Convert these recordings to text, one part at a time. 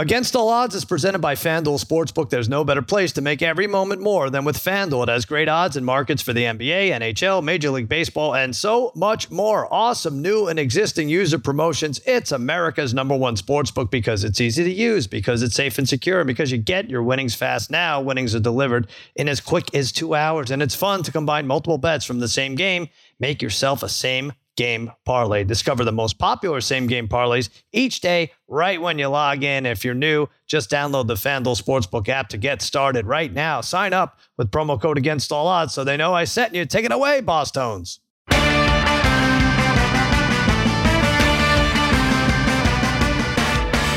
Against All Odds is presented by FanDuel Sportsbook. There's no better place to make every moment more than with FanDuel. It has great odds and markets for the NBA, NHL, Major League Baseball, and so much more. Awesome new and existing user promotions. It's America's number one sportsbook because it's easy to use, because it's safe and secure, and because you get your winnings fast now. Winnings are delivered in as quick as two hours, and it's fun to combine multiple bets from the same game. Make yourself a same game parlay. Discover the most popular same game parlays each day right when you log in. If you're new, just download the FanDuel Sportsbook app to get started right now. Sign up with promo code against all odds so they know I sent you. Take it away, Boss Tones. All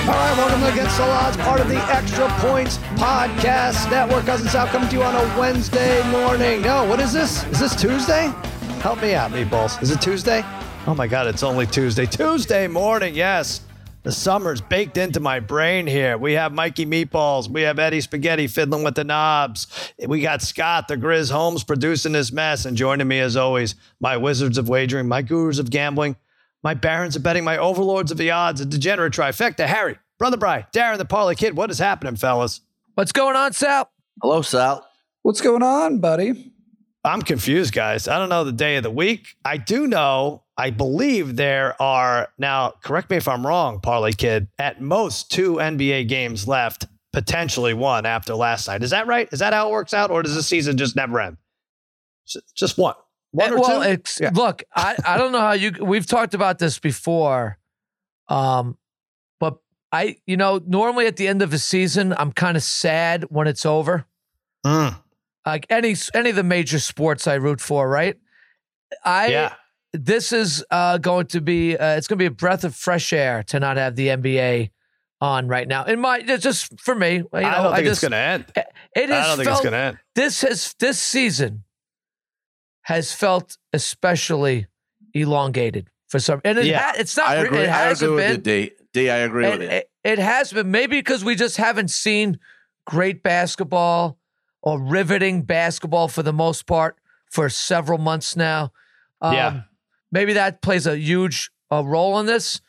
right, welcome to Against All Odds, part of the Extra Points Podcast Network. Cousin Sal coming to you on a Wednesday morning. No, what is this? Is this Tuesday? Help me out, Meatballs. Is it Tuesday? Oh my God, it's only Tuesday. Tuesday morning, yes. The summer's baked into my brain here. We have Mikey Meatballs. We have Eddie Spaghetti fiddling with the knobs. We got Scott, the Grizz Holmes, producing this mess. And joining me, as always, my wizards of wagering, my gurus of gambling, my barons of betting, my overlords of the odds, a degenerate trifecta, Harry, Brother Bry, Darren, the Parlay Kid. What is happening, fellas? What's going on, Sal? Hello, Sal. What's going on, buddy? I'm confused, guys. I don't know the day of the week. I do know, I believe there are now, correct me if I'm wrong, Parlay Kid, at most two NBA games left, potentially one after last night. Is that right? Is that how it works out? Or does the season just never end? Just one. One or well, two? It's, yeah. look, I, I don't know how you. We've talked about this before, um, but I, you know, normally at the end of a season, I'm kind of sad when it's over. Mm. Like any any of the major sports, I root for. Right? I. Yeah. This is uh, going to be. Uh, it's going to be a breath of fresh air to not have the NBA on right now. In my, just for me, you know, I don't think I just, it's going to end. It I don't think felt, it's going to end. This has this season has felt especially elongated for some. And it Yeah, ha- it's not. I agree. It I hasn't agree been. with you, D. D. I agree It, with you. it, it has been maybe because we just haven't seen great basketball or riveting basketball for the most part for several months now. Um, Yeah. Maybe that plays a huge uh, role in this,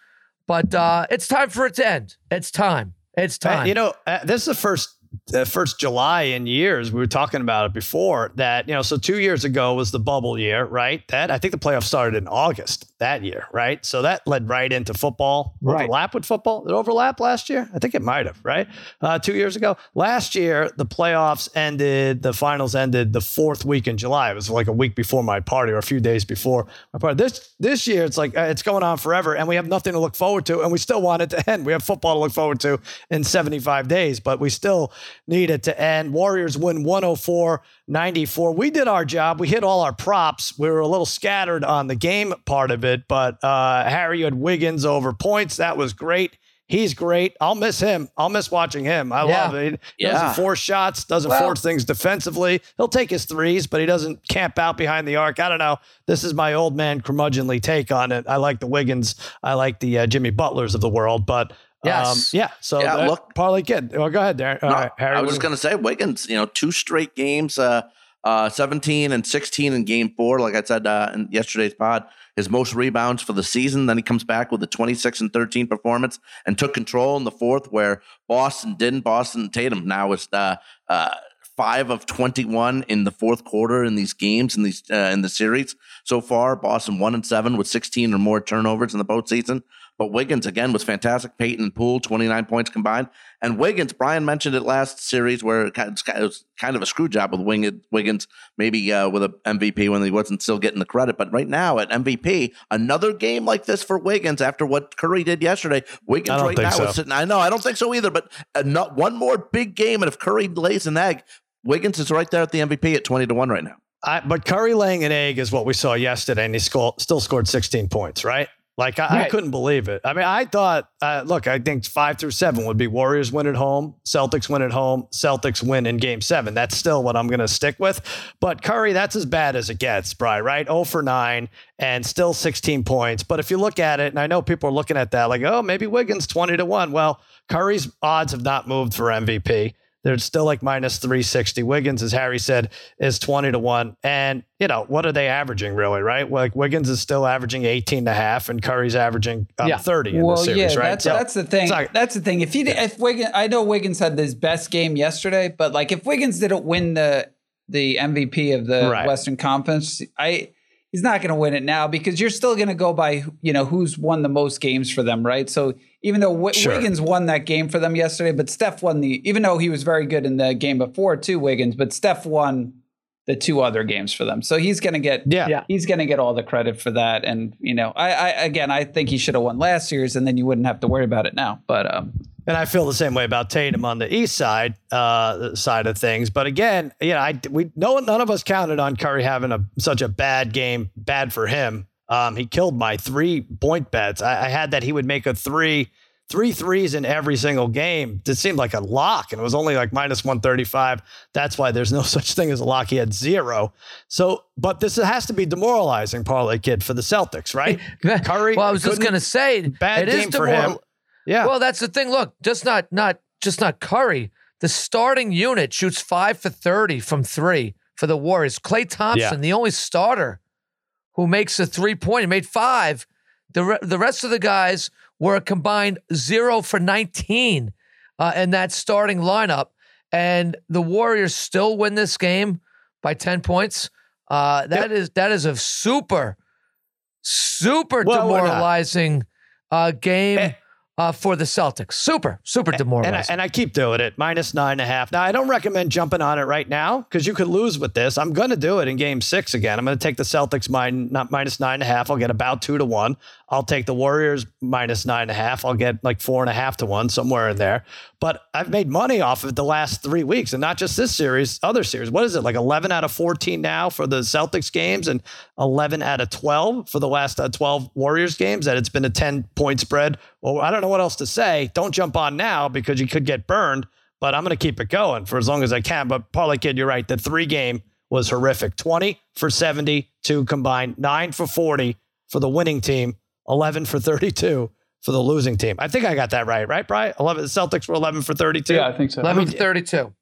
but uh, it's time for it to end. It's time. It's Uh, time. you know, uh, this is the first the first July in years. We were talking about it before that, you know, so two years ago was the bubble year, right? That I think the playoffs started in August that year, right? So that led right into football. Right. Overlap with football? It overlap last year? I think it might have, right? Uh, two years ago. Last year, the playoffs ended, the finals ended the fourth week in July. It was like a week before my party or a few days before my party. This this year, it's like uh, it's going on forever, and we have nothing to look forward to, and we still want it to end. We have football to look forward to in 75 days, but we still need it to end. Warriors win 104 94. We did our job. We hit all our props. We were a little scattered on the game part of it, but uh, Harry had Wiggins over points. That was great. He's great. I'll miss him. I'll miss watching him. I Yeah. love it. He Yeah. doesn't force shots, doesn't Well- force things defensively. He'll take his threes, but he doesn't camp out behind the arc. I don't know. This is my old man curmudgeonly take on it. I like the Wiggins. I like the uh, Jimmy Butlers of the world, but um, Yes. yeah. So Yeah, that- look- parlay kid. Well, go ahead, Darren. No, right, Harry. I was do you- going to say Wiggins. You know, two straight games, uh, uh, seventeen and sixteen in Game Four. Like I said uh, in yesterday's pod, his most rebounds for the season. Then he comes back with a twenty-six and thirteen performance and took control in the fourth, where Boston didn't. Boston Tatum now is uh, uh, five of twenty-one in the fourth quarter in these games in these uh, in the series so far. Boston one and seven with sixteen or more turnovers in the postseason. But Wiggins again was fantastic. Payton and Poole, 29 points combined. And Wiggins, Brian mentioned it last series where it kind of- was kind of a screw job with Wiggins, maybe uh, with a MVP when he wasn't still getting the credit. But right now at MVP, another game like this for Wiggins after what Curry did yesterday. Wiggins right now so. is sitting. I know, I don't think so either. But uh, not one more big game, and if Curry lays an egg, Wiggins is right there at the MVP at 20 to one right now. I, but Curry laying an egg is what we saw yesterday, and he sco- still scored 16 points, right? Like I, I couldn't believe it. I mean, I thought, uh, look, I think five through seven would be Warriors win at home, Celtics win at home, Celtics win in Game Seven. That's still what I'm going to stick with. But Curry, that's as bad as it gets, Bry. Right? 0 for nine and still 16 points. But if you look at it, and I know people are looking at that like, oh, maybe Wiggins 20 to one. Well, Curry's odds have not moved for MVP. They're still like minus 360. Wiggins, as Harry said, is 20 to 1. And, you know, what are they averaging really, right? Like Wiggins is still averaging 18 and a half and Curry's averaging um, Yeah. 30 in well, the series, yeah, right? that's So- that's the thing. that's the thing. If he if Wiggins, I know Wiggins had his best game yesterday, but like if Wiggins didn't win the the MVP of the Right. Western Conference, I he's not going to win it now because you're still going to go by you know who's won the most games for them, right? So even though w- Sure. Wiggins won that game for them yesterday, but Steph won the even though he was very good in the game before too, Wiggins, but Steph won the two other games for them, so he's going to get yeah. Yeah. he's going to get all the credit for that. And you know, I, I again, I think he should have won last year's, and then you wouldn't have to worry about it now. But um, And I feel the same way about Tatum on the east side uh, side of things. But again, you know, I we no none of us counted on Curry having a such a bad game, bad for him. Um, he killed my three point bets. I, I had that he would make a three, three threes in every single game. It seemed like a lock, and it was only like minus one thirty five. That's why there's no such thing as a lock. He had zero. So, but this has to be demoralizing, parlay kid, for the Celtics, right? Curry. Well, I was just gonna say bad it is game for him. Yeah. Well, that's the thing. Look, just not not just not Curry. The starting unit shoots five for thirty from three for the Warriors. Klay Thompson, the only starter who makes a three point, he made five. The re- the rest of the guys were a combined zero for nineteen uh, in that starting lineup, and the Warriors still win this game by ten points. Uh, that is that is a super, super Well, demoralizing uh, game Eh. uh, for the Celtics. Super, super And I, demoralizing. and I keep doing it minus nine and a half. Now I don't recommend jumping on it right now because you could lose with this. I'm going to do it in Game Six again. I'm going to take the Celtics min, not minus nine and a half. I'll get about two to one. I'll take the Warriors minus nine and a half. I'll get like four and a half to one somewhere in there. But I've made money off of the last three weeks, and not just this series, other series. What is it like? 11 out of 14 now for the Celtics games, and 11 out of 12 for the last uh, 12 Warriors games. That it's been a 10 point spread. Well, I don't know what else to say. Don't jump on now because you could get burned. But I'm going to keep it going for as long as I can. But Parlay Kid, you're right. The three game was horrific. 20 for 72 combined, nine for 40 for the winning team, 11 for 32 for the losing team. I think I got that right, right, Brian? 11. The Celtics were 11 for 32. Yeah, I think so. Eleven for thirty-two.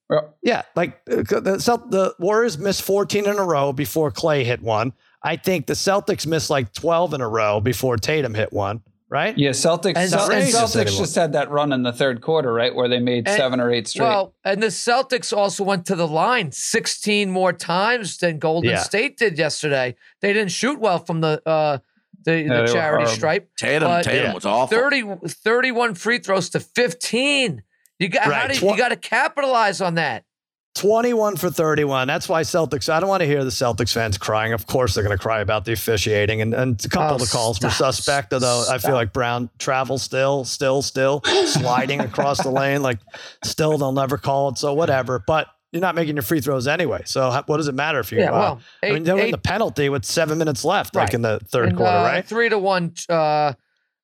Yeah, like uh, the Celt- the Warriors missed 14 in a row before Klay hit one. I think the Celtics missed like 12 in a row before Tatum hit one. Right? Yeah, Celtics. And- Cel- and- Celtics Anymore. just had that run in the third quarter, right, where they made And- seven or eight straight. Well, and the Celtics also went to the line 16 more times than Golden Yeah. State did yesterday. They didn't shoot well from the uh, the, Yeah, the charity um, stripe. Tatum, But- Tatum Yeah. was awful. 30, 31 free throws to 15. You got how Right. do, Tw- you got to capitalize on that. 21 for 31. That's why Celtics, I don't want to hear the Celtics fans crying. Of course, they're going to cry about the officiating. And, and a couple Oh, of the oh, calls were suspect, although I feel like Brown travels still, still, still sliding across the lane. Like, still, they'll never call it. So, whatever. But you're not making your free throws anyway. So, how- what does it matter if you, Yeah, well, I mean, eight- they were in the penalty with seven minutes left, like in the third And, quarter, uh, right? Three to one uh,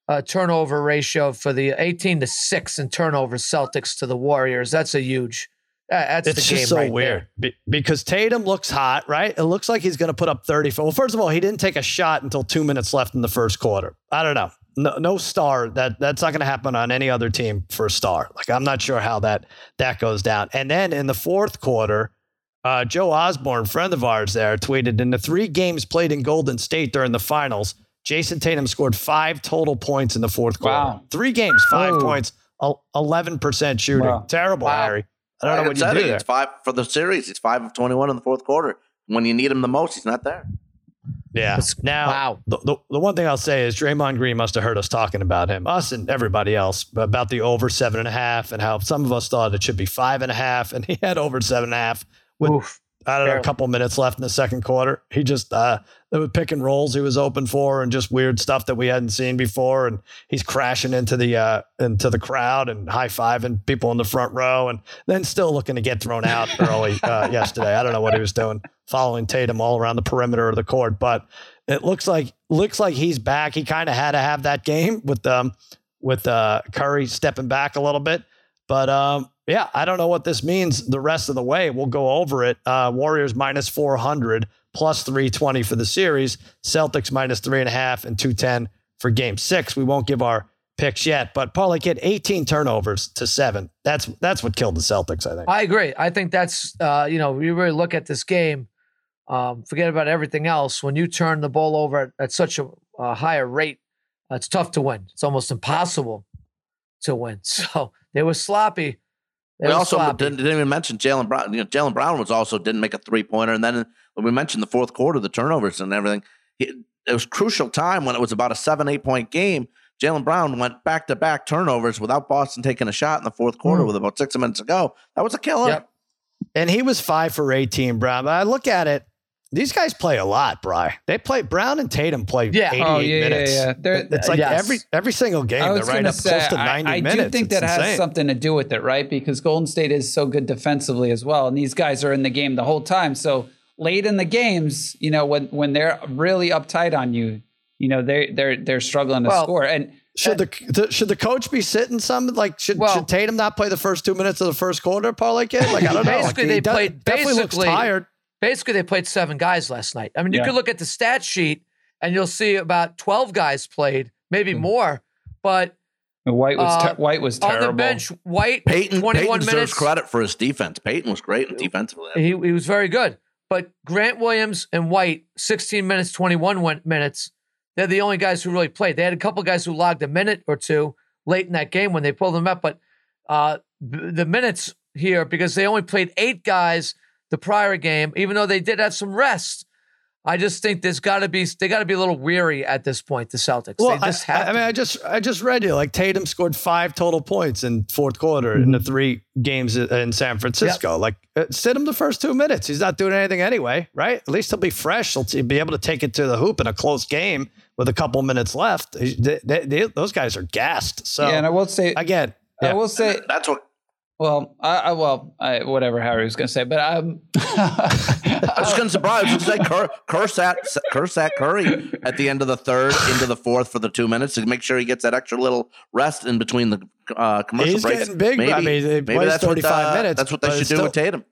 uh, turnover ratio for the 18 to six in turnover Celtics to the Warriors. That's a huge. Uh, that's It's the game so right weird Be- because Tatum looks hot, right? It looks like he's going to put up 30. Well, first of all, he didn't take a shot until two minutes left in the first quarter. I don't know. No, no star that that's not going to happen on any other team for a star. Like I'm not sure how that that goes down. And then in the fourth quarter, uh, Joe Osborne, friend of ours, there tweeted in the three games played in Golden State during the finals, Jayson Tatum scored five total points in the fourth quarter. Wow. Three games, five Oh. points, eleven percent shooting. Wow. Terrible, Wow. Harry. I don't know Like what you do there. It's five for the series. It's five of twenty-one in the fourth quarter. When you need him the most, he's not there. Yeah. That's- now, wow. the, the, the one thing I'll say is Draymond Green must have heard us talking about him, us and everybody else, about the over seven and a half and how some of us thought it should be five and a half. And he had over seven and a half with, Oof. I don't know, a Barely. couple minutes left in the second quarter. He just, uh, there was pick and rolls he was open for and just weird stuff that we hadn't seen before. And he's crashing into the, uh, into the crowd and high fiving people in the front row and then still looking to get thrown out early, uh, yesterday. I don't know what he was doing, following Tatum all around the perimeter of the court, but it looks like looks like he's back. He kind of had to have that game with um with uh Curry stepping back a little bit. But um yeah, I don't know what this means the rest of the way. We'll go over it. Uh Warriors minus four hundred plus three twenty for the series. Celtics minus three and a half and two ten for game six. We won't give our picks yet, but Parlay Kid, 18 turnovers to seven. That's that's what killed the Celtics, I think. I agree. I think that's uh, you know, you really look at this game, um, forget about everything else. When you turn the ball over at, at such a, a, higher rate, uh, it's tough to win. It's almost impossible to win. So they were sloppy. They we also didn't, didn't, even mention Jaylen Brown. You know, Jaylen Brown was also didn't make a three pointer, and then when we mentioned the fourth quarter, the turnovers and everything, it was crucial time when it was about a seven eight point game Jaylen Brown went back to back turnovers without Boston taking a shot in the fourth quarter mm. with about six minutes to go. That was a killer. Yep. And he was five for 18, Brown. But I look at it, these guys play a lot, Bry. They play Brown and Tatum play yeah. 88 oh, yeah, minutes. Yeah, yeah. It's like yes. every every single game they're right up say, close to 90 I, I minutes. I do think it's that insane. has something to do with it, right? Because Golden State is so good defensively as well. And these guys are in the game the whole time. So late in the games, you know, when when they're really uptight on you, you know, they they're they're struggling to well, score. And should the, the, should the coach be sitting some like should, well, should Tatum not play the first two minutes of the first quarter parlay kid like I don't know basically like, they played definitely looks tired basically they played seven guys last night I mean you yeah. could look at the stat sheet and you'll see about twelve guys played maybe mm-hmm. more but White was ter- uh, White was terrible. On the bench, White Payton, 21 Payton minutes. deserves credit for his defense. Payton was great defensively. He, he was very good. But Grant Williams and White, 16 minutes, 21 minutes. They're the only guys who really played. They had a couple guys who logged a minute or two late in that game when they pulled them up, but uh, the minutes here because they only played eight guys the prior game, even though they did have some rest. I just think there's got to be they got to be a little weary at this point. The Celtics. Well, I, I, mean, I just I just read you like Tatum scored five total points in fourth quarter mm-hmm. in the three games in San Francisco. Yep. Like uh, sit him the first two minutes. He's not doing anything anyway, right? At least he'll be fresh. He'll be able to take it to the hoop in a close game with a couple minutes left. They, they, they, those guys are gassed. So yeah, and I will say again, yeah. I will say that's what well, I, I well, I, whatever Harry was going to say, but um, I was going to surprise. I was going to say cur- curse at curse at Curry at the end of the third into the fourth for the two minutes to make sure he gets that extra little rest in between the uh, commercial He's breaks. getting big. Maybe, I mean, maybe that's what, uh, minutes. That's what they should do still, with Tatum.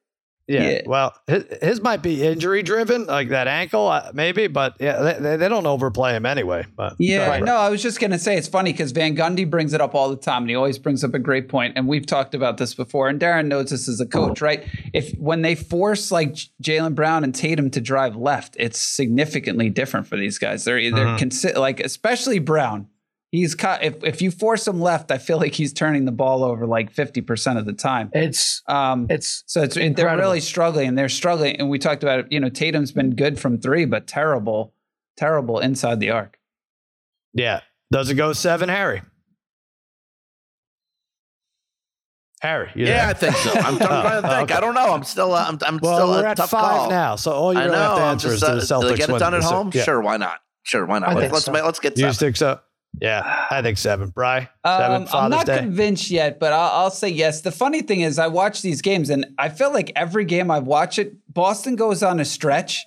Yeah. yeah. Well, his, his, might be injury driven, like that ankle, uh, maybe, but yeah, they, they don't overplay him anyway. But yeah, right. no, I was just gonna say it's funny because Van Gundy brings it up all the time, and he always brings up a great point. And we've talked about this before, and Darren knows this as a coach, right? If when they force like Jaylen Brown and Tatum to drive left, it's significantly different for these guys. They're they're mm-hmm. consi- like especially Brown he's cut. If if you force him left, I feel like he's turning the ball over like fifty percent of the time. It's um, it's so it's incredible. they're really struggling. and They're struggling, and we talked about it. You know, Tatum's been good from three, but terrible, terrible inside the arc. Yeah, does it go seven, Harry? Harry, yeah, there? I think so. I'm, I'm trying to think. Okay. I don't know. I'm still. Uh, I'm. I'm well, still we're at five call. now, so all you really have to answer just, is uh, the Celtics. Get it done at home? Yeah. Sure, why not? Sure, why not? Let's, so. let's get. You think so? Yeah, I think seven. Bry, seven. Um, I'm not Day. convinced yet, but I'll, I'll, say yes. The funny thing is, I watch these games, and I feel like every game I watch it, Boston goes on a stretch,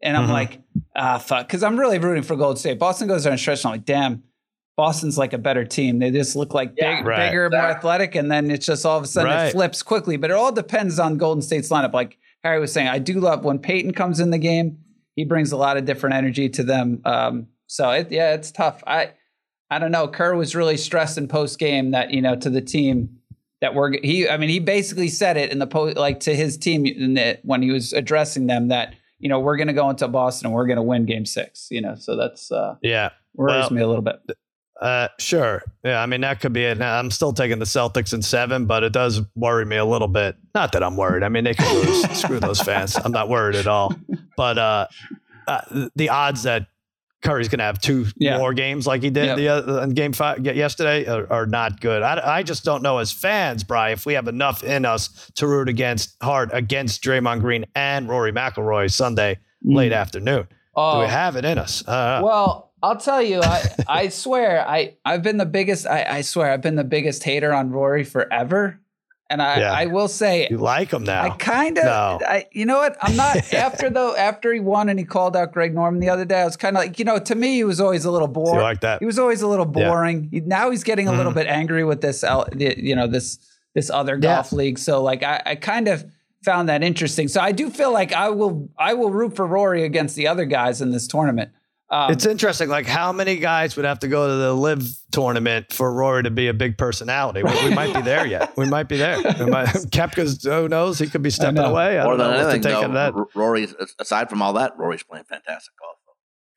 and I'm mm-hmm. like, ah, fuck, because I'm really rooting for Gold State. Boston goes on a stretch, and I'm like, damn, Boston's like a better team. They just look like yeah, big, right. bigger, more athletic, and then it's just all of a sudden right. it flips quickly. But it all depends on Golden State's lineup. Like Harry was saying, I do love when Payton comes in the game. He brings a lot of different energy to them. Um, so it, yeah, it's tough. I I don't know. Kerr was really stressed in post game that you know to the team that we're he. I mean, he basically said it in the post like to his team the, when he was addressing them that you know we're going to go into Boston and we're going to win Game Six. You know, so that's uh, yeah worries well, me a little bit. Uh, sure. Yeah, I mean that could be it. Now, I'm still taking the Celtics in seven, but it does worry me a little bit. Not that I'm worried. I mean they could lose. Screw those fans. I'm not worried at all. But uh, uh, the odds that Curry's going to have two yeah. more games like he did yep. the uh, in game five yesterday are, are not good. I, I, just don't know as fans, Bry, if we have enough in us to root against hard against Draymond Green and Rory McIlroy Sunday mm. late afternoon. Oh. Do we oh. have it in us? Uh, well, I'll tell you, I, I swear, I, I've been the biggest, I, I swear, I've been the biggest hater on Rory forever. And I, yeah. I will say, you like him now. I kind of, no. I, you know what? I'm not after though. After he won and he called out Greg Norman the other day, I was kind of like, you know, to me, he was always a little boring. like that? He was always a little boring. Yeah. He, now he's getting a mm. little bit angry with this, you know, this this other golf yeah. league. So like, I, I kind of found that interesting. So I do feel like I will, I will root for Rory against the other guys in this tournament. Um, it's interesting. Like, how many guys would have to go to the LIV tournament for Rory to be a big personality? We, we might be there yet. We might be there. Might, Koepka's, who knows? He could be stepping away. I More than anything, though, that. Rory, aside from all that, Rory's playing fantastic golf.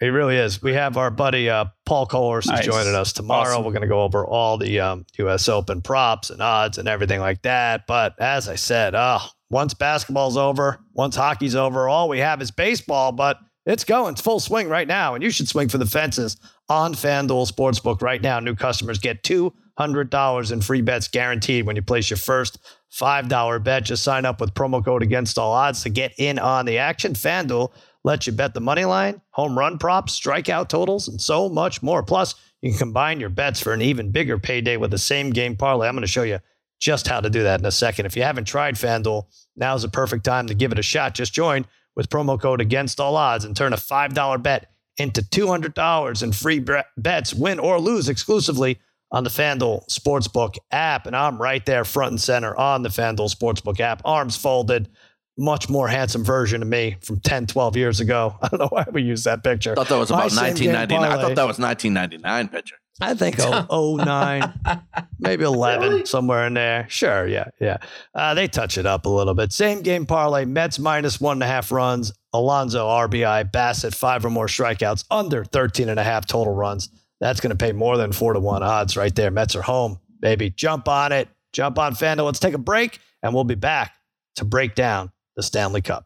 He really is. We have our buddy uh, Paul Cohorse nice. joining us tomorrow. Awesome. We're going to go over all the um, U.S. Open props and odds and everything like that. But as I said, uh, once basketball's over, once hockey's over, all we have is baseball. But it's going. It's full swing right now. And you should swing for the fences on FanDuel Sportsbook right now. New customers get $200 in free bets guaranteed when you place your first $5 bet. Just sign up with promo code against all odds to get in on the action. FanDuel lets you bet the money line, home run props, strikeout totals, and so much more. Plus, you can combine your bets for an even bigger payday with the same game parlay. I'm going to show you just how to do that in a second. If you haven't tried FanDuel, now's the perfect time to give it a shot. Just join with promo code against all odds and turn a $5 bet into $200 in free bets, win or lose exclusively on the FanDuel Sportsbook app. And I'm right there front and center on the FanDuel Sportsbook app, arms folded, much more handsome version of me from 10, 12 years ago. I don't know why we use that picture. I thought that was about 1999. I thought that was 1999 picture. I think oh, 09, maybe 11, really? somewhere in there. Sure, yeah, yeah. Uh, they touch it up a little bit. Same game parlay, Mets minus one and a half runs, Alonso RBI, Bassitt five or more strikeouts, under 13 and a half total runs. That's going to pay more than four to one odds right there. Mets are home, baby. Jump on it. Jump on FanDuel. Let's take a break, and we'll be back to break down the Stanley Cup.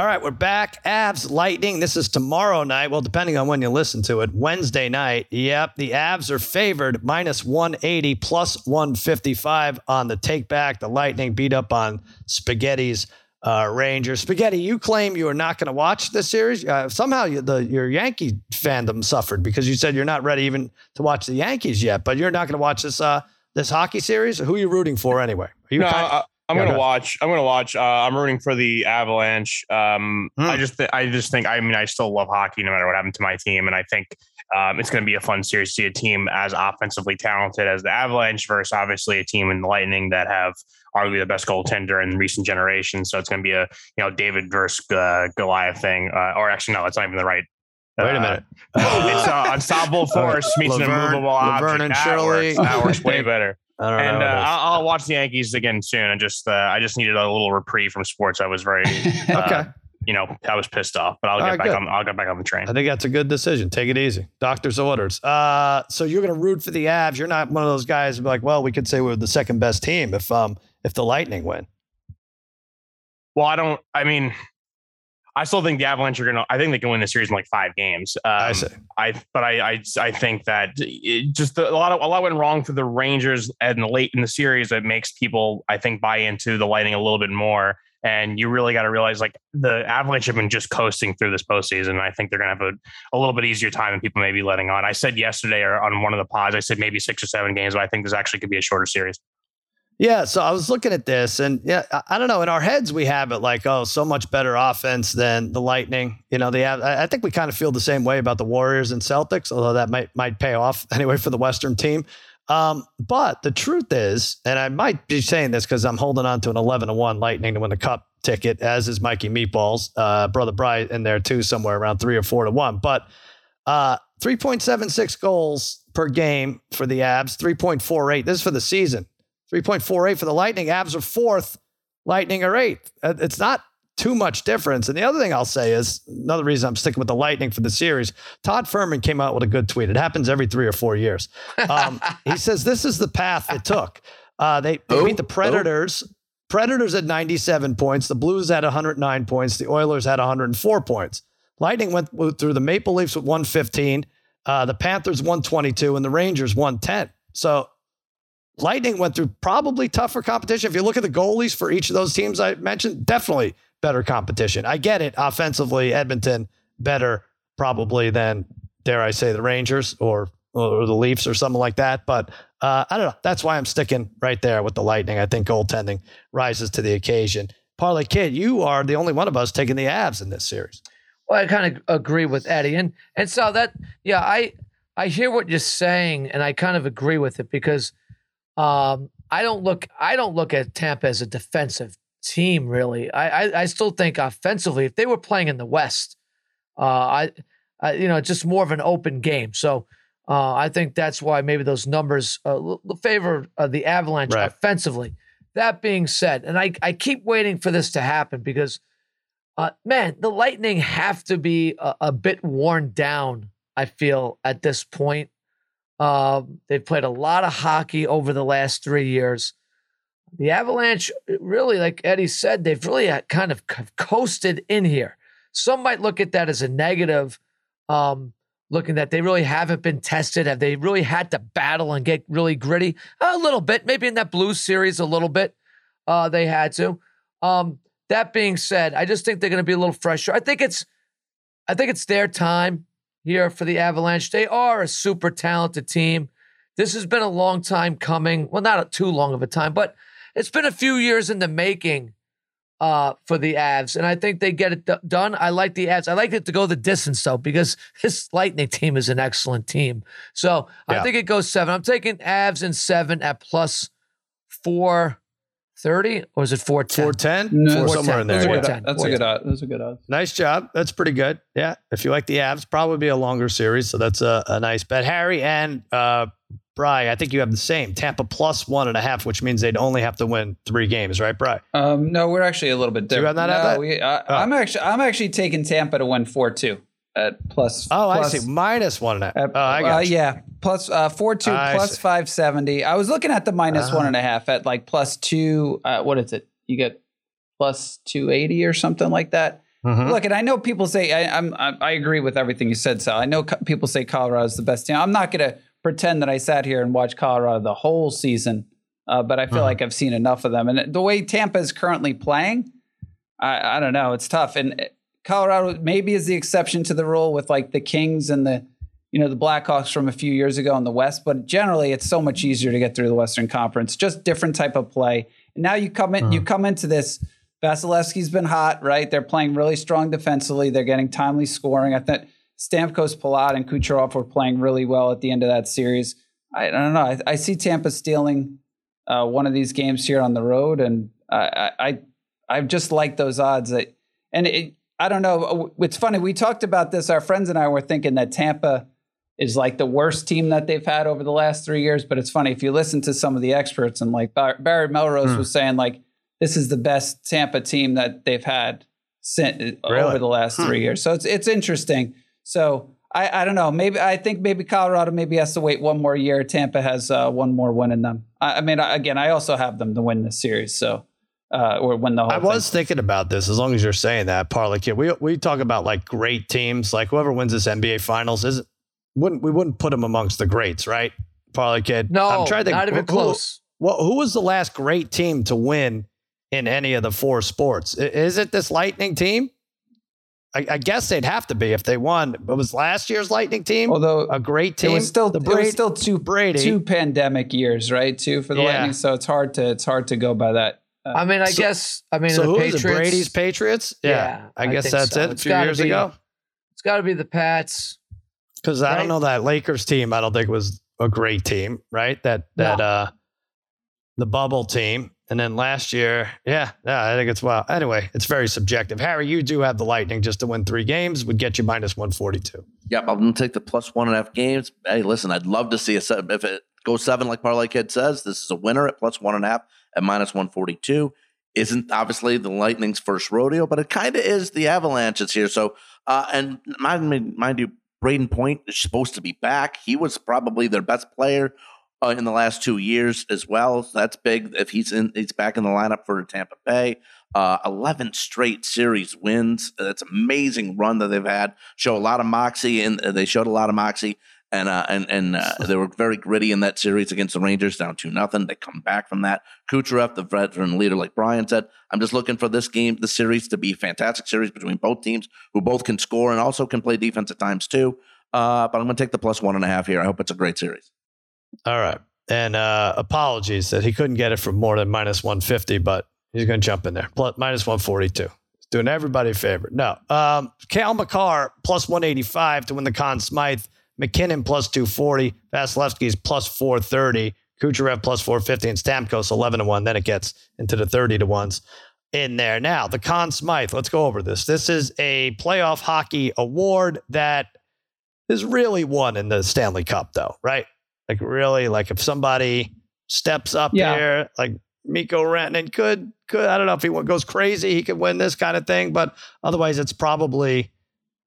All right, we're back. Avs Lightning. This is tomorrow night. Well, depending on when you listen to it, Wednesday night. Yep, the Avs are favored minus 180 plus 155 on the take back. The Lightning beat up on Spaghetti's uh, Rangers. Spaghetti, you claim you are not going to watch this series. Uh, somehow you, the, your Yankee fandom suffered because you said you're not ready even to watch the Yankees yet, but you're not going to watch this uh, this hockey series. Who are you rooting for anyway? Are you no, kind of- I'm gonna watch. I'm gonna watch. Uh, I'm rooting for the Avalanche. Um, I hmm. just, th- I just think. I mean, I still love hockey, no matter what happened to my team, and I think um, it's going to be a fun series to see a team as offensively talented as the Avalanche versus obviously a team in the Lightning that have arguably the best goaltender in recent generations. So it's going to be a you know David versus uh, Goliath thing, uh, or actually no, that's not even the right Wait a minute. Uh, it's uh, unstoppable force meets an immovable object. Laverne and that Shirley. Works, that works way better and uh, I'll, I'll, watch the Yankees again soon. And just uh, I just needed a little reprieve from sports. I was very uh. You know, I was pissed off, but I'll get right, back good. on. I'll get back on the train. I think that's a good decision. Take it easy. Doctor's orders. Uh, so you're going to root for the Avs. You're not one of those guys who be like, well, we could say we're the second best team if um if the Lightning win. Well, I don't. I mean, I still think the Avalanche are going to. I think they can win the series in like five games. Um, I see. I but I I, I think that just a lot of a lot went wrong for the Rangers and late in the series. It makes people I think buy into the Lightning a little bit more. And you really got to realize like the Avalanche have been just coasting through this postseason. I think they're going to have a, a little bit easier time than people may be letting on. I said yesterday or on one of the pods, I said maybe six or seven games, but I think this actually could be a shorter series. Yeah, so I was looking at this, and yeah, I don't know. In our heads, we have it like, oh, so much better offense than the Lightning. You know, they have. I think we kind of feel the same way about the Warriors and Celtics, although that might might pay off anyway for the Western team. Um, but the truth is, and I might be saying this because I'm holding on to an 11 to one Lightning to win the Cup ticket, as is Mikey Meatballs, uh, brother Bright in there too, somewhere around three or four to one. But uh, 3.76 goals per game for the Avs, 3.48. This is for the season. 3.48 for the Lightning. Avs are fourth, Lightning are eighth. Uh, it's not too much difference. And the other thing I'll say is another reason I'm sticking with the Lightning for the series. Todd Fuhrman came out with a good tweet. It happens every three or four years. Um, he says this is the path it took. Uh, they, they oh, beat the Predators. Oh. Predators at 97 points. The Blues had 109 points. The Oilers had 104 points. Lightning went through the Maple Leafs with 115. Uh, the Panthers 122 and the Rangers 110. So Lightning went through probably tougher competition. If you look at the goalies for each of those teams I mentioned, definitely better competition. I get it. Offensively, Edmonton better probably than, dare I say, the Rangers or, or the Leafs or something like that. But uh, I don't know. That's why I'm sticking right there with the Lightning. I think goaltending rises to the occasion. Parlay Kid, you are the only one of us taking the Avs in this series. Well, I kind of agree with Eddie, and and so that yeah, I I hear what you're saying, and I kind of agree with it because um, I don't look I don't look at Tampa as a defensive team, really. I, I, I still think offensively, if they were playing in the West, uh, I, I, you know, it's just more of an open game. So uh, I think that's why maybe those numbers uh, favor uh, the Avalanche right. offensively. That being said, and I, I keep waiting for this to happen because, uh, man, the Lightning have to be a, a bit worn down. I feel at this point. Uh, they've played a lot of hockey over the last three years. The Avalanche, really, like Eddie said, they've really kind of coasted in here. Some might look at that as a negative. Um, looking that they really haven't been tested? Have they really had to battle and get really gritty? A little bit, maybe in that Blues series, a little bit. Uh, they had to. Um, that being said, I just think they're going to be a little fresher. I think it's, I think it's their time here for the Avalanche. They are a super talented team. This has been a long time coming. Well, not too long of a time, but it's been a few years in the making uh, for the Avs, and I think they get it d- done. I like the Avs. I like it to go the distance though, because this Lightning team is an excellent team. So yeah. I think it goes seven. I'm taking Avs and seven at plus four thirty, or is it four ten? Four ten, no, somewhere in there. That's, yeah. that's a good odds. That's a good odds. Nice job. That's pretty good. Yeah, if you like the Avs, probably be a longer series, so that's a, a nice bet. Harry and uh, Bry, I think you have the same Tampa plus one and a half, which means they'd only have to win three games, right, Bry? Um, no, we're actually a little bit different. Do you have not no, that? We, I, am oh. actually I'm actually taking Tampa to win four two at plus. Oh, plus, I see. Minus one and a half. Oh, I got uh, Yeah, plus uh, four two plus five seventy. I was looking at the minus uh, one and a half at like plus two. Uh, what is it? You get plus two eighty or something like that. Mm-hmm. Look, and I know people say I, I'm I, I agree with everything you said, Sal. I know co- people say Colorado is the best team. I'm not gonna pretend that I sat here and watched Colorado the whole season, uh, but I feel uh-huh. like I've seen enough of them. And the way Tampa is currently playing, I, I don't know. It's tough. And Colorado maybe is the exception to the rule with like the Kings and the you know the Blackhawks from a few years ago in the West. But generally, it's so much easier to get through the Western Conference. Just different type of play. And now you come in, uh-huh. you come into this. Vasilevskiy's been hot, right? They're playing really strong defensively. They're getting timely scoring. I think Stamkos, Palat, and Kucherov were playing really well at the end of that series. I, I don't know. I, I, see Tampa stealing uh, one of these games here on the road, and I I, I just like those odds. That, and it, I don't know. It's funny. We talked about this. Our friends and I were thinking that Tampa is like the worst team that they've had over the last three years. But it's funny if you listen to some of the experts, and like Barry Melrose mm. was saying, like this is the best Tampa team that they've had since, really? over the last hmm. three years. So it's it's interesting. So I, I don't know. Maybe I think maybe Colorado maybe has to wait one more year. Tampa has uh, one more win in them. I, I, mean, again, I also have them to win this series. So uh, or when the whole. I was thinking about this. As long as you're saying that, Parlay Kid, we we talk about like great teams. Like whoever wins this NBA Finals is wouldn't we wouldn't put them amongst the greats, right? Parlay Kid. No, I'm trying to not even who, close. Well, who was the last great team to win in any of the four sports? Is it this Lightning team? I, I, guess they'd have to be if they won. But was last year's Lightning team although a great team? It was still the Brady, it was still two Brady. two pandemic years, right? Two for the yeah. Lightning, so it's hard to it's hard to go by that. Uh, I mean, I so, guess I mean so the who Patriots. Is it, Brady's Patriots? Yeah, yeah I, I guess that's so. it. A few years be, ago, it's got to be the Pats. Because right? I don't know that Lakers team. I don't think was a great team, right? That that no. uh the bubble team. And then last year, yeah, yeah, I think it's well. Anyway, it's very subjective. Harry, you do have the Lightning just to win three games would get you minus one forty two. Yep, I'm gonna take the plus one and a half games. Hey, listen, I'd love to see a seven. If it goes seven, like Parlay Kid says, this is a winner at plus one and a half at minus one forty two. Isn't obviously the Lightning's first rodeo, but it kind of is the Avalanche. Avalanche's here. So, uh, and mind, mind you, Brayden Point is supposed to be back. He was probably their best player uh, in the last two years as well. So that's big. If he's in, he's back in the lineup for Tampa Bay. Uh, Eleven straight series wins. That's amazing run that they've had. Show a lot of moxie, and they showed a lot of moxie. And uh, and and uh, they were very gritty in that series against the Rangers, down two nothing. They come back from that. Kucherov, the veteran leader, like Brian said, I'm just looking for this game, the series, to be a fantastic series between both teams, who both can score and also can play defense at times too. Uh, but I'm going to take the plus one and a half here. I hope it's a great series. All right. And uh, apologies that he couldn't get it for more than minus 150, but he's going to jump in there. Plus, minus 142. Doing everybody a favor. No. Um, Cale Makar plus 185 to win the Conn Smythe. MacKinnon plus 240. Vasilevskiy's plus 430. Kucherov plus 450 and Stamkos 11 to 1. Then it gets into the 30 to ones. in there. Now, the Conn Smythe, let's go over this. This is a playoff hockey award that is really won in the Stanley Cup, though, right? Like, really, like if somebody steps up yeah. here, like Mikko Rantanen could, could, I don't know if he goes crazy, he could win this kind of thing, but otherwise, it's probably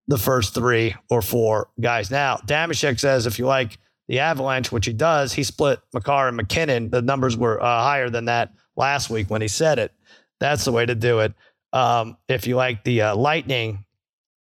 the first three or four guys. Now, Damashek says if you like the Avalanche, which he does, he split Makar and MacKinnon. The numbers were uh, higher than that last week when he said it. That's the way to do it. Um, if you like the uh, Lightning,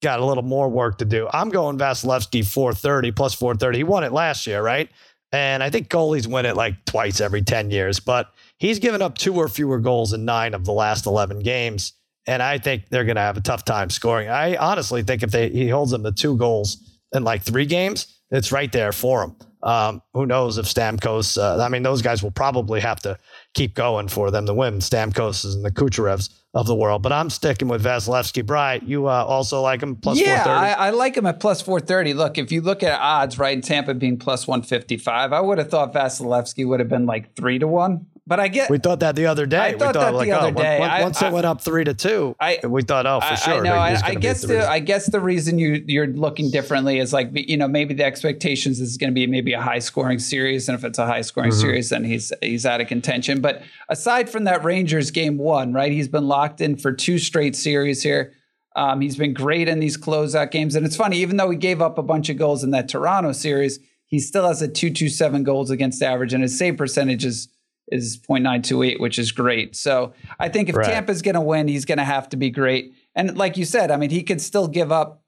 got a little more work to do. I'm going Vasilevskiy 430 plus 430. He won it last year, right? And I think goalies win it like twice every 10 years, but he's given up two or fewer goals in nine of the last 11 games. And I think they're going to have a tough time scoring. I honestly think if they, he holds them to two goals in like three games, it's right there for him. Um, who knows if Stamkos? Uh, I mean, those guys will probably have to keep going for them to win. Stamkos and the Kucherovs of the world, but I'm sticking with Vasilevskiy. Bright, you uh, also like him plus yeah, I, I, like him at plus 430. Look, if you look at odds, right, in Tampa being plus 155, I would have thought Vasilevskiy would have been like three to one. But I get. We thought that the other day. I thought, thought that like, the other oh, day. Once, once I, it went up three to two, I, we thought, oh, for sure. I know. I, I guess the I guess the reason you you're looking differently is like you know maybe the expectations is going to be maybe a high scoring series, and if it's a high scoring mm-hmm. series, then he's he's out of contention. But aside from that Rangers game one, right? He's been locked in for two straight series here. Um, he's been great in these closeout games, and it's funny. Even though he gave up a bunch of goals in that Toronto series, he still has a two two seven goals against average, and his save percentage is is 0.928, which is great. So I think if right. Tampa's going to win, he's going to have to be great. And like you said, I mean, he could still give up,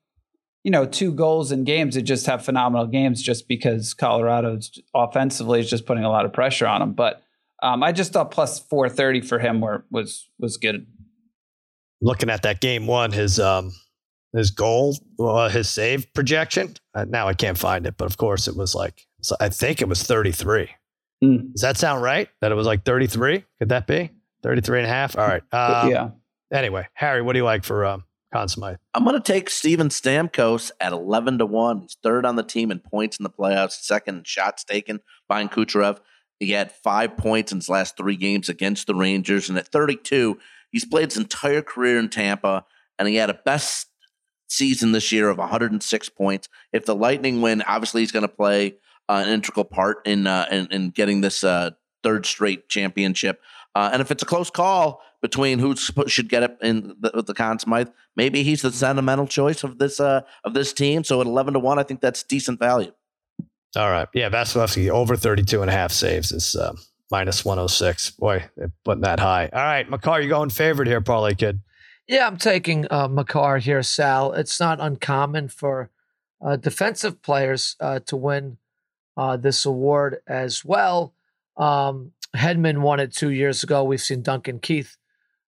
you know, two goals in games to just have phenomenal games just because Colorado's offensively is just putting a lot of pressure on him. But um, I just thought plus 430 for him were, was was good. Looking at that game one, his um his goal, uh, his save projection. Uh, now I can't find it, but of course it was like so I think it was 33. Mm. Does that sound right? That it was like 33? Could that be 33 and a half? All right. Um, yeah. Anyway, Harry, what do you like for um, Conn Smythe? I'm going to take Steven Stamkos at 11 to 1. He's third on the team in points in the playoffs, second in shots taken behind Kucherov. He had five points in his last three games against the Rangers. And at 32, he's played his entire career in Tampa, and he had a best season this year of 106 points. If the Lightning win, obviously he's going to play uh, an integral part in, uh, in, in getting this uh, third straight championship. Uh, and if it's a close call between who should get it in the, the Conn Smythe, maybe he's the sentimental choice of this uh, of this team. So at eleven to one, I think that's decent value. All right, yeah, Vasilevskiy over 32 and a half saves is uh, minus one hundred six. Boy, putting that high. All right, Makar, you're going favorite here, parlay kid? Yeah, I'm taking uh, Makar here, Sal. It's not uncommon for uh, defensive players uh, to win uh, this award as well. Um, Hedman won it two years ago. We've seen Duncan Keith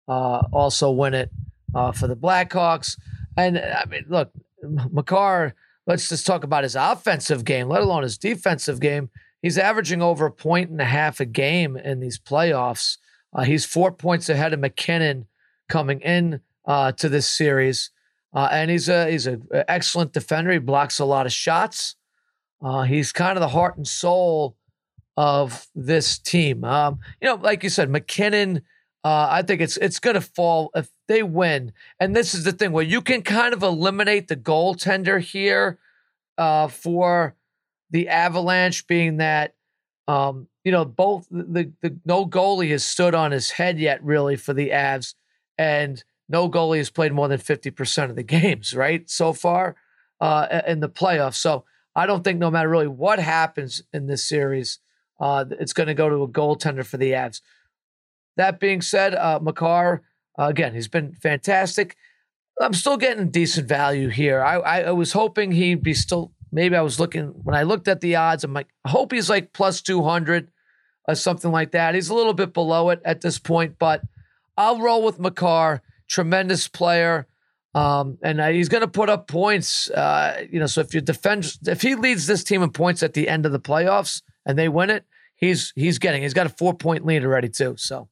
uh, also win it uh, for the Blackhawks. And I mean, look, Makar, let's just talk about his offensive game, let alone his defensive game. He's averaging over a point and a half a game in these playoffs. Uh, he's four points ahead of MacKinnon coming in uh, to this series. Uh, and he's a he's an excellent defender. He blocks a lot of shots. Uh, he's kind of the heart and soul of this team. Um, you know, like you said, MacKinnon. Uh, I think it's it's going to fall if they win. And this is the thing where you can kind of eliminate the goaltender here uh, for the Avalanche, being that um, you know both the, the no goalie has stood on his head yet, really, for the Avs, and no goalie has played more than fifty percent of the games, right, so far uh, in the playoffs. So I don't think no matter really what happens in this series, uh, it's going to go to a goaltender for the Avs. That being said, uh, Makar, uh, again, he's been fantastic. I'm still getting decent value here. I, I, I, was hoping he'd be still, maybe I was looking, when I looked at the odds, I'm like, I hope he's like plus 200 or something like that. He's a little bit below it at this point, but I'll roll with Makar. Tremendous player. Um, and uh, he's going to put up points. Uh, you know, so if you defend, if he leads this team in points at the end of the playoffs and they win it, he's he's getting. He's got a four point lead already too. So.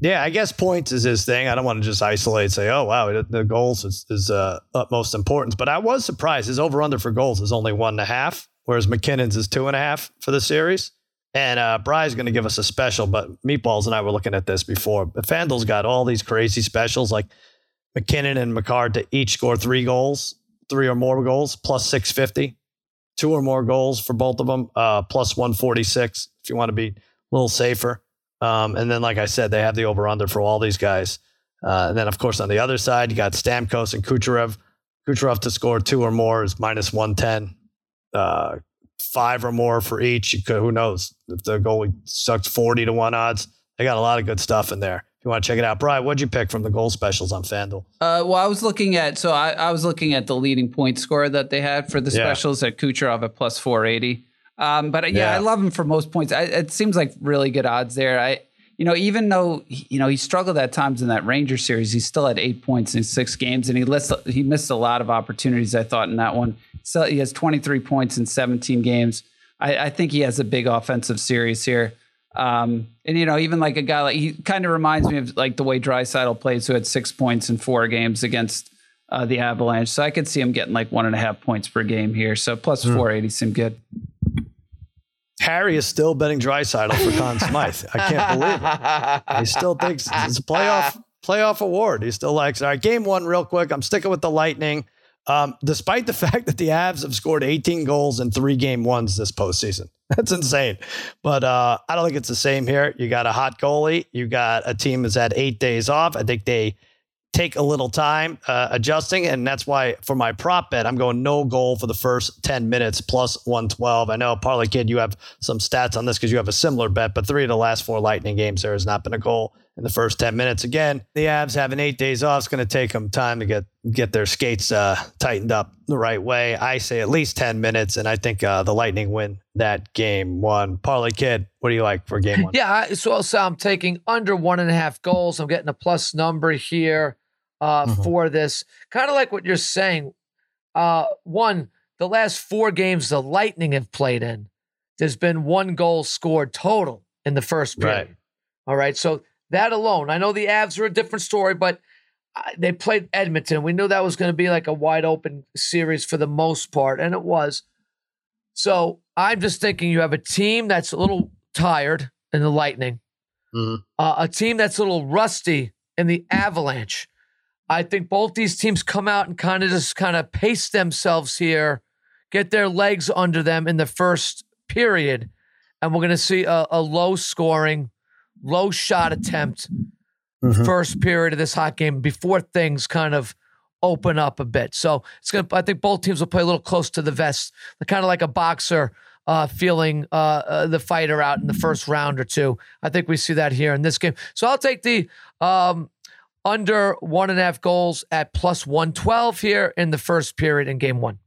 Yeah, I guess points is his thing. I don't want to just isolate, say, oh wow, the goals is, is uh, utmost importance. But I was surprised his over under for goals is only one and a half, whereas MacKinnon's is two and a half for the series. And uh, Bry's going to give us a special, but Meatballs and I were looking at this before. But FanDuel's got all these crazy specials like MacKinnon and Makar to each score three goals, three or more goals, plus 650. Two or more goals for both of them, uh, plus 146 if you want to be a little safer. Um, and then, like I said, they have the over under for all these guys. Uh, and then, of course, on the other side, you got Stamkos and Kucherov. Kucherov to score two or more is minus 110. Uh, five or more for each. Could, who knows if the goalie sucks 40 to one odds? They got a lot of good stuff in there. If you want to check it out, Brian, what'd you pick from the goal specials on FanDuel? Uh, well, I was looking at so I, I, was looking at the leading point score that they had for the yeah. specials at Kucherov at plus 480. Um, but yeah, yeah, I love him for most points. I, it seems like really good odds there. I you know, even though you know he struggled at times in that Ranger series, he still had eight points in six games, and he list, he missed a lot of opportunities. I thought in that one, so he has 23 points in 17 games. I, I think he has a big offensive series here. Um, and you know, even like a guy like he kind of reminds me of like the way Draisaitl plays, who had six points in four games against uh, the Avalanche. So I could see him getting like one and a half points per game here. So plus mm. 480 seemed good. Harry is still betting Draisaitl for Conn Smythe. I can't believe it. He still thinks it's a playoff playoff award. He still likes it. All right, game one, real quick. I'm sticking with the Lightning. Um, despite the fact that the Avs have scored 18 goals in three game ones this postseason. That's insane. But uh, I don't think it's the same here. You got a hot goalie. You got a team that's had eight days off. I think they take a little time uh, adjusting. And that's why for my prop bet, I'm going no goal for the first 10 minutes plus 112. I know, Parlay Kid, you have some stats on this because you have a similar bet, but three of the last four Lightning games, there has not been a goal in the first 10 minutes. Again, the Avs having eight days off. It's going to take them time to get get their skates uh, tightened up the right way. I say at least 10 minutes, and I think uh, the Lightning win that game one. Parlay Kid, what do you like for game one? Yeah, so, so I'm taking under one and a half goals. I'm getting a plus number here uh, mm-hmm. for this. Kind of like what you're saying. Uh, one, the last four games the Lightning have played in, there's been one goal scored total in the first period. Right. All right. So that alone, I know the Avs are a different story, but uh, they played Edmonton. We knew that was going to be like a wide open series for the most part, and it was. So I'm just thinking you have a team that's a little tired in the Lightning, mm-hmm. uh, a team that's a little rusty in the Avalanche, I think both these teams come out and kind of just kind of pace themselves here, get their legs under them in the first period. And we're going to see a, a, low scoring, low shot attempt mm-hmm. first period of this hot game before things kind of open up a bit. So it's going to, I think both teams will play a little close to the vest, kind of like a boxer uh, feeling uh, uh, the fighter out in the first round or two. I think we see that here in this game. So I'll take the um, under one and a half goals at plus 112 here in the first period in game one.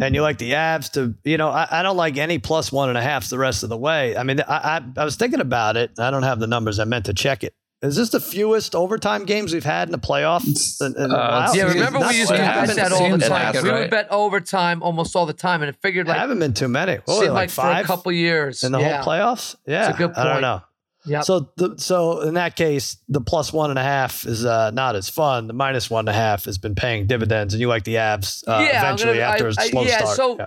And you like the Avs to, you know, I, I don't like any plus one and a half the rest of the way. I mean, I, I, I was thinking about it. I don't have the numbers. I meant to check it. Is this the fewest overtime games we've had in the playoffs? In, in uh, yeah, remember we used to bet that all the time. we would bet overtime almost all the time, and it figured like I haven't been too many. What, like, like five for a couple years in the yeah. whole playoffs. Yeah, it's a good point. I don't know. Yeah. So the, so in that case, the plus one and a half is uh, not as fun. The minus one and a half has been paying dividends, and you like the Avs uh, yeah, eventually gonna, after I, a slow I, yeah, start. So, yeah.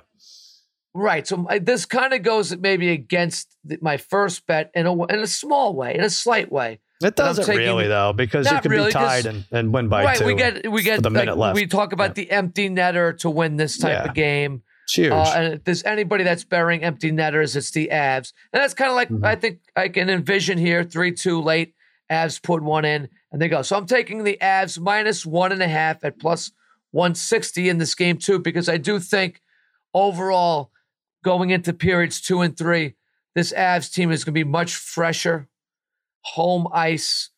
Right. So I, this kind of goes maybe against the, my first bet in a in a small way, in a slight way. It doesn't taking, really though, because you could really, be tied and, and win by right, two. We get we get the minute left. We talk about yeah. the empty netter to win this type of game. It's huge. Uh, and if there's anybody that's burying empty netters, it's the Avs. And that's kind of like, mm-hmm. I think I can envision here 3 2 late. Avs put one in and they go. So I'm taking the Avs minus one and a half at plus 160 in this game, too, because I do think overall, going into periods two and three, this Avs team is going to be much fresher, home ice.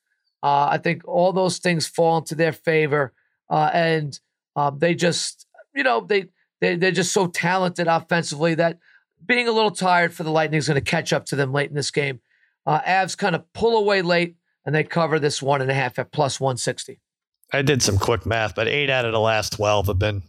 Uh, I think all those things fall into their favor. Uh, and uh, they just, you know, they they, they're just so talented offensively that being a little tired for the Lightning is going to catch up to them late in this game. Uh, Avs kind of pull away late and they cover this one and a half at plus 160. I did some quick math, but eight out of the last 12 have been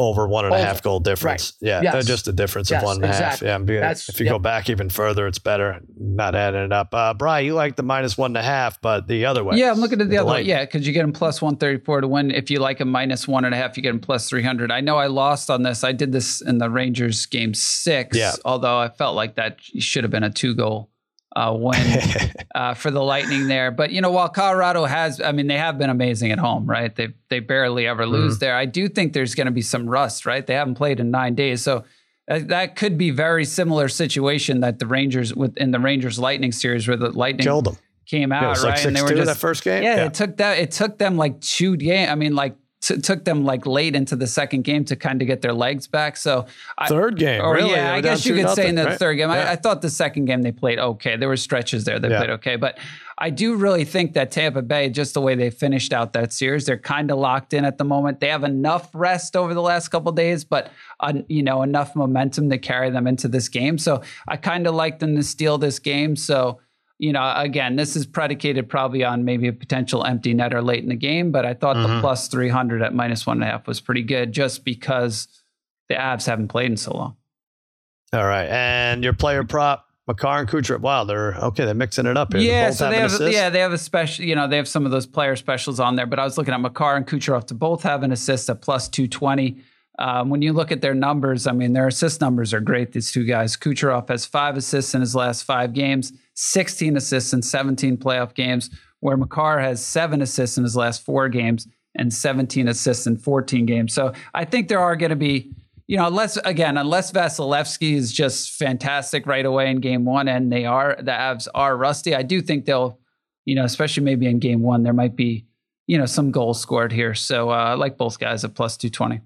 over one and a half goal difference. Right. Yeah, yes. just a difference yes, of one and a half. exactly. Yeah, That's, if you yep. go back even further, it's better. Not adding it up. Uh, Brian, you like the minus one and a half, but the other way. Yeah, I'm looking at the, the other way. Yeah, because you get them plus 134 to win. If you like a minus one and a half, you get them plus 300. I know I lost on this. I did this in the Rangers game six, yeah. although I felt like that should have been a two goal uh, win uh, for the Lightning there. But you know, while Colorado has, I mean, they have been amazing at home, right? They they barely ever lose mm-hmm. there. I do think there's going to be some rust, right? They haven't played in nine days, so that, that could be very similar situation that the Rangers within the Rangers Lightning series where the Lightning killed them. Came out yeah, right, like and they were just that first game. Yeah, yeah, it took that. It took them like two game. I mean, like t- took them like late into the second game to kind of get their legs back. So third game, or, really? Yeah, I guess you could nothing, say in the right? third game. Yeah. I, I, thought the second game they played okay. There were stretches there they yeah. played okay, but I do really think that Tampa Bay, just the way they finished out that series, they're kind of locked in at the moment. They have enough rest over the last couple days, but uh, you know enough momentum to carry them into this game. So I kind of like them to steal this game. So you know, again, this is predicated probably on maybe a potential empty netter late in the game, but I thought mm-hmm. the plus 300 at minus one and a half was pretty good just because the Avs haven't played in so long. All right. And your player prop, Makar and Kucherov. Wow, they're okay. They're mixing it up here. Yeah, so they have yeah they have a special. You know, they have some of those player specials on there. But I was looking at Makar and Kucherov to both have an assist at plus two twenty. Um, when you look at their numbers, I mean, their assist numbers are great. These two guys. Kucherov has five assists in his last five games. 16 assists in 17 playoff games, where Makar has seven assists in his last four games and 17 assists in 14 games. So I think there are going to be, you know, unless again, unless Vasilevskiy is just fantastic right away in game one, and they are the Avs are rusty. I do think they'll, you know, especially maybe in game one, there might be, you know, some goals scored here. So uh, I like both guys at plus 220.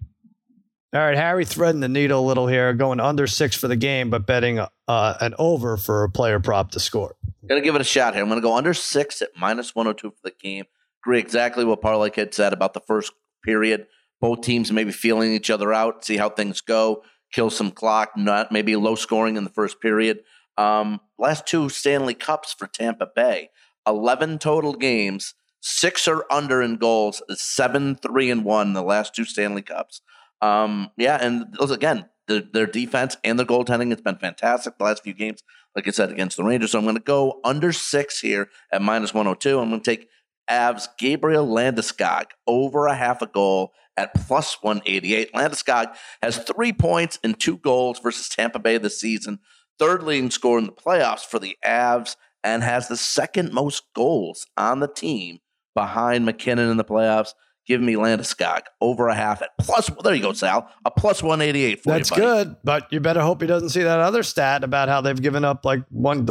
All right, Harry threading the needle a little here, going under six for the game, but betting uh, an over for a player prop to score. Gonna give it a shot here. I'm gonna go under six at minus 102 for the game. Agree exactly what Parlay Kid said about the first period. Both teams maybe feeling each other out, see how things go, kill some clock, not maybe low scoring in the first period. Um, last two Stanley Cups for Tampa Bay, 11 total games, six are under in goals, seven, three, and one the last two Stanley Cups. Um, yeah, and those again, the, their defense and their goaltending has been fantastic the last few games. Like I said, against the Rangers, so I'm going to go under six here at minus 102. I'm going to take Avs Gabriel Landeskog over a half a goal at plus 188. Landeskog has three points and two goals versus Tampa Bay this season, third leading scorer in the playoffs for the Avs, and has the second most goals on the team behind MacKinnon in the playoffs. Give me Landeskog over a half at plus. There you go, Sal. A plus one eighty eight. That's you, good, but you better hope he doesn't see that other stat about how they've given up like one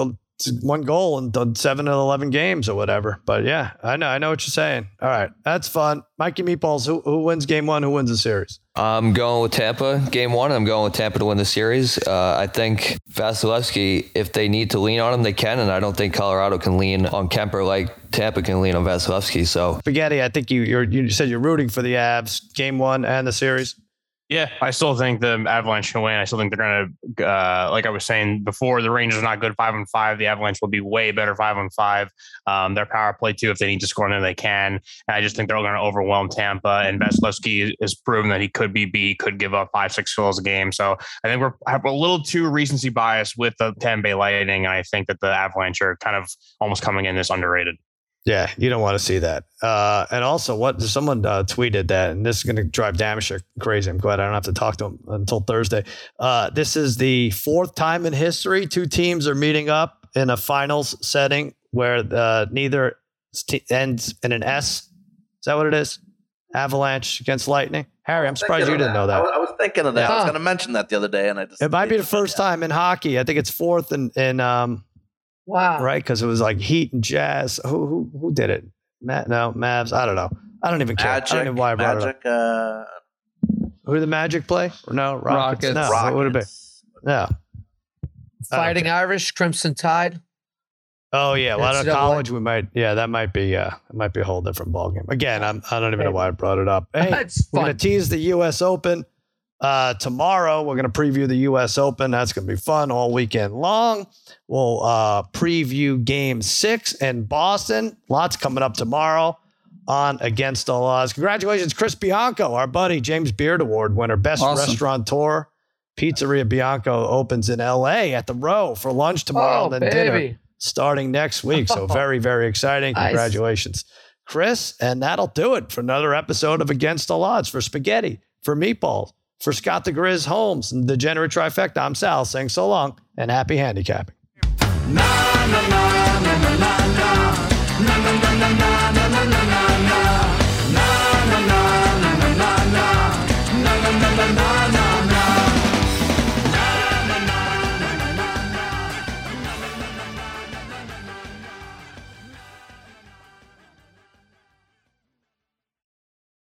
one goal in done seven and eleven games or whatever. But yeah, I know, I know what you're saying. All right, that's fun. Mikey Meatballs, who who wins game one? Who wins the series? I'm going with Tampa game one. I'm going with Tampa to win the series. Uh, I think Vasilevskiy, if they need to lean on him, they can, and I don't think Colorado can lean on Kuemper like Tampa can lean on Vasilevskiy. So spaghetti. I think you you said you're rooting for the Avs game one and the series. Yeah, I still think the Avalanche can win. I still think they're going to, uh, like I was saying before, the Rangers are not good five on five. The Avalanche will be way better five on five. Um, their power play too, if they need to score, then they can. And I just think they're going to overwhelm Tampa. And Vasilevskiy has proven that he could be B, could give up five, six goals a game. So I think we're have a little too recency bias with the Tampa Bay Lightning. And I think that the Avalanche are kind of almost coming in this underrated. Yeah, you don't want to see that. Uh, and also, what someone uh, tweeted that, and this is going to drive Damashek crazy. I'm glad I don't have to talk to him until Thursday. Uh, this is the fourth time in history two teams are meeting up in a finals setting where uh, neither ends in an S. Is that what it is? Avalanche against Lightning. Harry, I'm surprised you didn't that. know that. I was, I was thinking of that. I was going to mention that the other day, and I just it might be the first time in hockey. I think it's fourth in in um, Wow. Right? Because it was like Heat and Jazz. Who who who did it? Matt? No, Mavs. I don't know. I don't even care. Magic, I don't know why I brought Magic, it up. Uh, who did the Magic play? No, Rockets. Rockets. No, Rockets. what would it be? Yeah. Fighting Irish, Crimson Tide. Oh yeah, well, out of college we might. Yeah, that might be. Yeah, it might be a whole different ballgame. Again, I'm. I don't even know why I brought it up. Hey, we're gonna tease the U.S. Open. Uh, tomorrow, we're going to preview the U.S. Open. That's going to be fun all weekend long. We'll uh, preview game six in Boston. Lots coming up tomorrow. on Against All Odds. Congratulations, Chris Bianco, our buddy, James Beard Award winner, Best awesome. Restaurateur. Pizzeria Bianco opens in LA at the Row for lunch tomorrow oh, and then baby. dinner starting next week. So very, very exciting. Congratulations, nice. Chris. And that'll do it for another episode of Against All Odds for Spaghetti, for Meatballs, for Scott the Grizz Holmes, the Degenerate Trifecta. I'm Sal saying so long and happy handicapping.